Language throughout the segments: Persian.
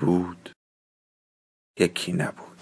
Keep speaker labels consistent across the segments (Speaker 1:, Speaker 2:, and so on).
Speaker 1: بود یکی نبود.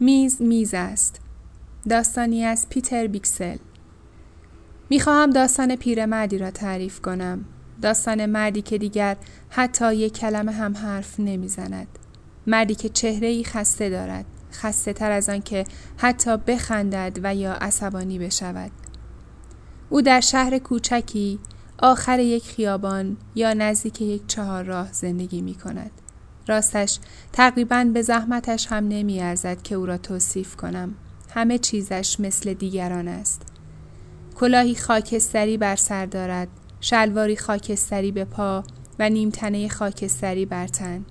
Speaker 2: میز میز است. داستانی از پیتر بیکسل. می‌خواهم داستان پیرمردی را تعریف کنم. داستان مردی که دیگر حتی یک کلمه هم حرف نمی‌زند. مردی که چهره ای خسته دارد. خسته تر از آن که حتی بخندد و یا عصبانی بشود. او در شهر کوچکی آخر یک خیابان یا نزدیک یک چهار راه زندگی می کند. راستش تقریبا به زحمتش هم نمی ارزد که او را توصیف کنم. همه چیزش مثل دیگران است. کلاهی خاکستری بر سر دارد، شلواری خاکستری به پا و نیمتنه خاکستری بر تن.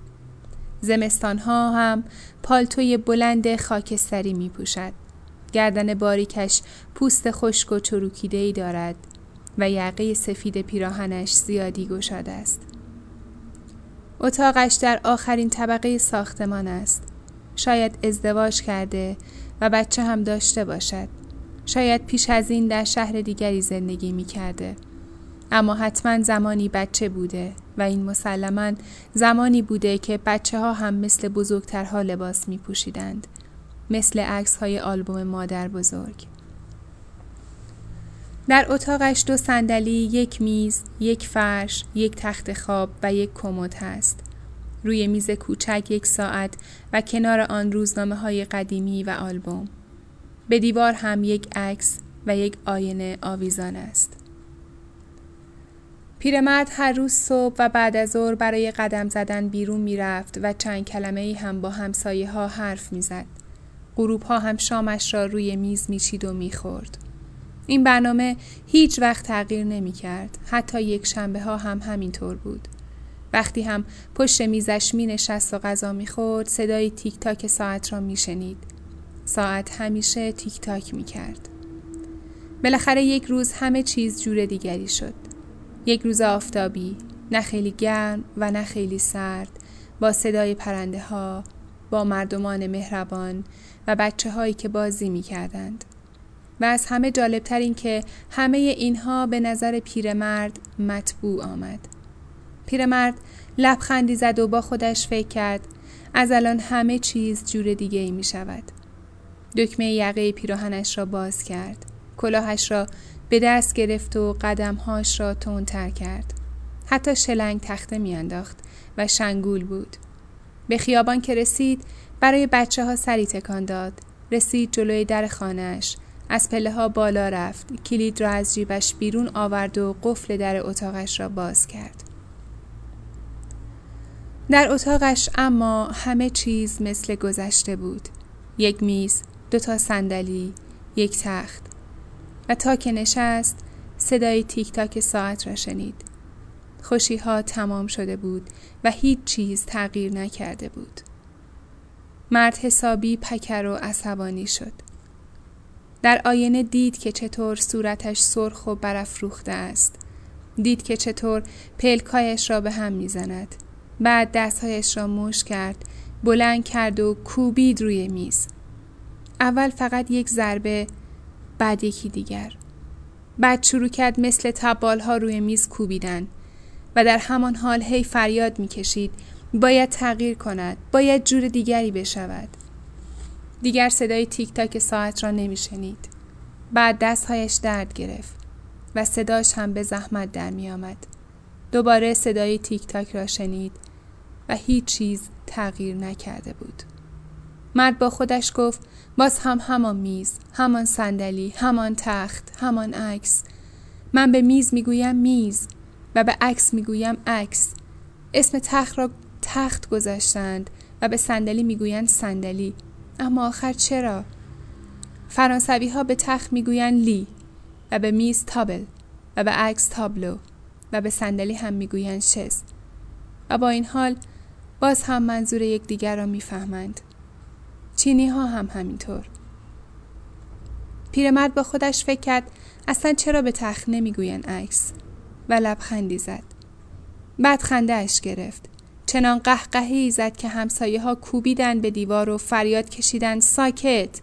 Speaker 2: زمستانها هم پالتوی بلند خاکستری می پوشد. گردن باریکش پوست خشک و چروکیده ای دارد و یقه سفید پیراهنش زیادی گشاده است. اتاقش در آخرین طبقه ساختمان است. شاید ازدواج کرده و بچه هم داشته باشد. شاید پیش از این در شهر دیگری زندگی می کرده. اما حتما زمانی بچه بوده و این مسلما زمانی بوده که بچه ها هم مثل بزرگترها لباس می پوشیدند. مثل عکس های آلبوم مادر بزرگ. در اتاقش دو صندلی، یک میز، یک فرش، یک تخت خواب و یک کمد هست. روی میز کوچک یک ساعت و کنار آن روزنامه های قدیمی و آلبوم. به دیوار هم یک عکس و یک آینه آویزان است. پیرمرد هر روز صبح و بعد از ظهر برای قدم زدن بیرون می‌رفت و چند کلمه ای هم با همسایه ها حرف می‌زد. غروب ها هم شامش را روی میز میچید و می‌خورد. این برنامه هیچ وقت تغییر نمی کرد. حتی یک شنبه ها هم همینطور بود. وقتی هم پشت میزش می نشست و غذا می خورد صدای تیک تاک ساعت را می شنید. ساعت همیشه تیک تاک می کرد. بالاخره یک روز همه چیز جور دیگری شد. یک روز آفتابی، نه خیلی گرم و نه خیلی سرد، با صدای پرنده ها، با مردمان مهربان و بچه هایی که بازی می کردند. و از همه جالبتر این که همه اینها به نظر پیرمرد مطبوع آمد. پیرمرد لبخندی زد و با خودش فکر کرد از الان همه چیز جور دیگه ای می شود. دکمه یقه پیراهنش را باز کرد. کلاهش را به دست گرفت و قدمهاش را تندتر کرد. حتی شلنگ تخته میانداخت و شنگول بود. به خیابان که رسید برای بچه ها سری تکان داد. رسید جلوی در خانهش از پله ها بالا رفت. کلید را از جیبش بیرون آورد و قفل در اتاقش را باز کرد. در اتاقش اما همه چیز مثل گذشته بود. یک میز دو تا صندلی یک تخت. و تا که نشست صدای تیک تاک ساعت را شنید. خوشی ها تمام شده بود و هیچ چیز تغییر نکرده بود. مرد حسابی پکر و عصبانی شد. در آینه دید که چطور صورتش سرخ و برافروخته است. دید که چطور پلکایش را به هم می‌زند. بعد دستهایش را مش کرد، بلند کرد و کوبید روی میز. اول فقط یک ضربه، بعد یکی دیگر. بعد شروع کرد مثل تبال ها روی میز کوبیدن و در همان حال هی فریاد می‌کشید باید تغییر کند باید جور دیگری بشود دیگر صدای تیک تاک ساعت را نمیشنید. بعد دستهایش درد گرفت و صداش هم به زحمت در می آمد. دوباره صدای تیک تاک را شنید و هیچ چیز تغییر نکرده بود. مرد با خودش گفت باز هم همان میز، همان صندلی، همان تخت، همان عکس. من به میز می‌گویم میز و به عکس می‌گویم عکس. اسم تخت را تخت گذاشتند و به صندلی می‌گویند صندلی اما آخر چرا؟ فرانسوی ها به تخت می‌گویند لی و به میز تابل و به عکس تابلو و به صندلی هم می‌گویند شز و با این حال باز هم منظور یکدیگر را می‌فهمند. چینی ها هم همینطور. پیرمرد با خودش فکر کرد اصلا چرا به تخت نمی‌گویند عکس و لبخندی زد. بعد خنده اش گرفت. چنان قهقهی زد که همسایه ها کوبیدن به دیوار و فریاد کشیدن ساکت.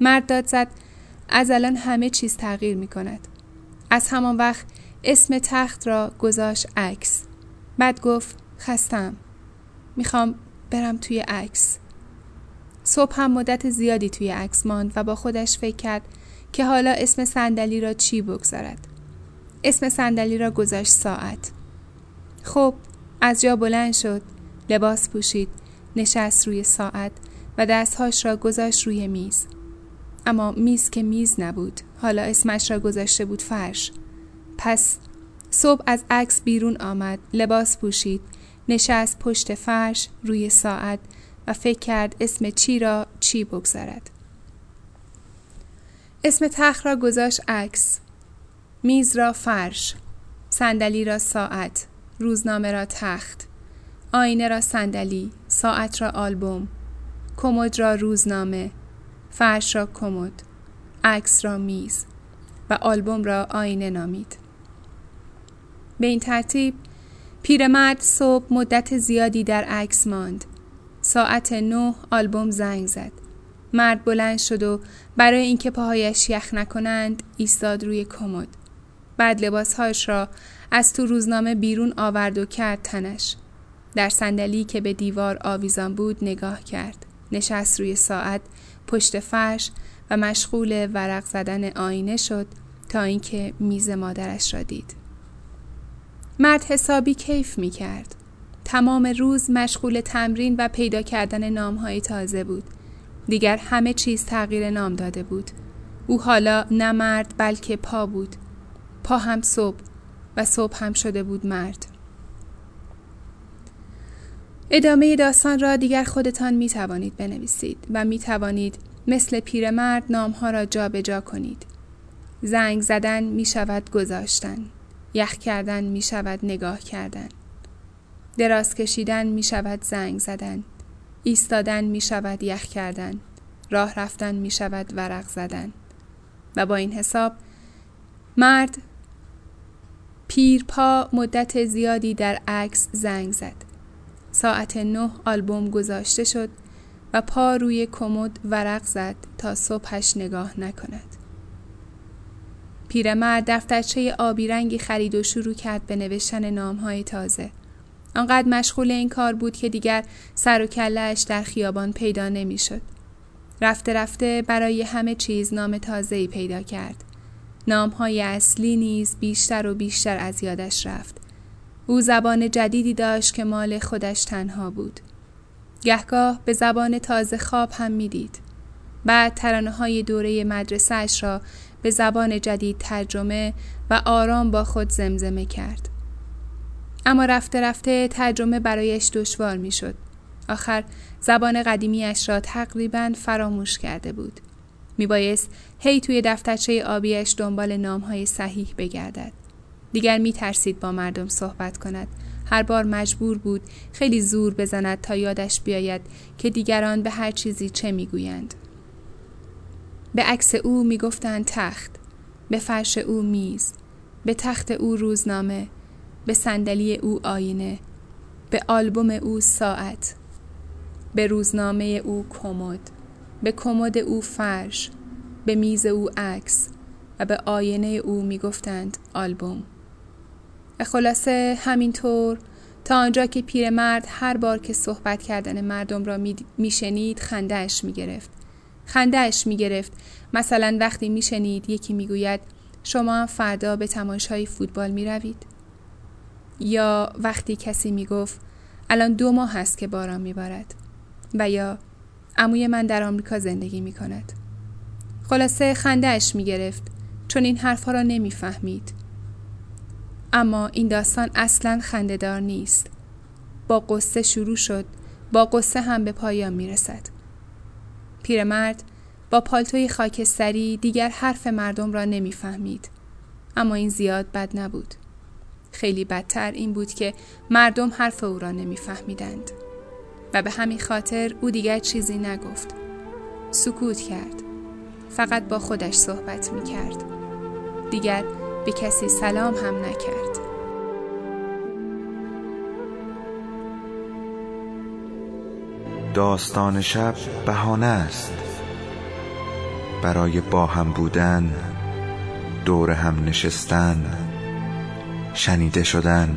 Speaker 2: مرد داد زد از الان همه چیز تغییر می کند از همان وقت اسم تخت را گذاشت عکس. بعد گفت خستم می‌خوام برم توی عکس. صبح هم مدت زیادی توی عکس ماند و با خودش فکر کرد که حالا اسم صندلی را چی بگذارد. اسم صندلی را گذاشت ساعت. خب از جا بلند شد لباس پوشید نشست روی ساعت و دستهاش را گذاشت روی میز. اما میز که میز نبود حالا اسمش را گذاشته بود فرش. پس صبح از عکس بیرون آمد لباس پوشید نشست پشت فرش روی ساعت و فکر کرد اسم چی را چی بگذارد. اسم تخت را گذاشت عکس. میز را فرش صندلی را ساعت. روزنامه را تخت آینه را صندلی ساعت را آلبوم کمد را روزنامه فرش را کمد عکس را میز و آلبوم را آینه نامید. به این ترتیب پیرمرد صبح مدت زیادی در عکس ماند. ساعت نه آلبوم زنگ زد. مرد بلند شد و برای اینکه پاهایش یخ نکنند ایستاد روی کمد. بعد لباسهایش را از تو روزنامه بیرون آورد و کرد تنش. در صندلی که به دیوار آویزان بود نگاه کرد. نشست روی ساعت پشت فرش و مشغول ورق زدن آینه شد تا اینکه میز مادرش را دید. مرد حسابی کیف می کرد تمام روز مشغول تمرین و پیدا کردن نامهای تازه بود. دیگر همه چیز تغییر نام داده بود. او حالا نه مرد بلکه پا بود. پا هم صبح. و صبح هم شده بود مرد ادامه داستان را دیگر خودتان می توانید بنویسید و می توانید مثل پیرمرد نامها را جابجا جا کنید. زنگ زدن می شود گذاشتن. یخ کردن می شود نگاه کردن. دراز کشیدن می شود زنگ زدن. ایستادن می شود یخ کردن. راه رفتن می شود ورق زدن. و با این حساب مرد پیرپا مدت زیادی در عکس زنگ زد. ساعت نه آلبوم گذاشته شد و پا روی کمد ورق زد تا صبحش نگاه نکند. پیرمرد دفترچه آبی رنگی خرید و شروع کرد به نوشتن نامهای تازه. آنقدر مشغول این کار بود که دیگر سر و کلش در خیابان پیدا نمی‌شد. رفته رفته برای همه چیز نام تازه‌ای پیدا کرد. نامهای اصلی نیز بیشتر و بیشتر از یادش رفت. او زبان جدیدی داشت که مال خودش تنها بود. گهگاه به زبان تازه خواب هم می‌دید. بعد ترانه های دوره مدرسهش را به زبان جدید ترجمه و آرام با خود زمزمه کرد. اما رفته رفته ترجمه برایش دشوار می شد. آخر زبان قدیمیش را تقریبا فراموش کرده بود. می بایست هی توی دفترچه آبیش دنبال نامهای صحیح بگردد. دیگر می ترسید با مردم صحبت کند. هر بار مجبور بود خیلی زور بزند تا یادش بیاید که دیگران به هر چیزی چه می‌گویند. به عکس او می‌گفتند تخت، به فرش او میز، به تخت او روزنامه، به صندلی او آینه، به آلبوم او ساعت، به روزنامه او کمد، به کمد او فرش، به میز او عکس و به آینه او می‌گفتند آلبوم. خلاصه همینطور تا آنجا که پیرمرد هر بار که صحبت کردن مردم را میشنید خندهش می‌گرفت. خندهش می‌گرفت. مثلا وقتی میشنید یکی می‌گوید شما هم فردا به تماشای فوتبال می‌روید. یا وقتی کسی می‌گفت الان دو ماه هست که باران میبارد. و یا عموی من در آمریکا زندگی می‌کند خلاصه خندهش می‌گرفت چون این حرفها را نمی‌فهمید اما این داستان اصلا خندهدار نیست با قصه شروع شد با قصه هم به پایان می رسد پیرمرد با پالتوی خاکستری دیگر حرف مردم را نمی‌فهمید. اما این زیاد بد نبود. خیلی بدتر این بود که مردم حرف او را نمیفهمیدند. و به همین خاطر او دیگر چیزی نگفت. سکوت کرد. فقط با خودش صحبت می کرد. دیگر به کسی سلام هم نکرد.
Speaker 1: داستان شب بهانه است برای با هم بودن دور هم نشستن شنیده شدن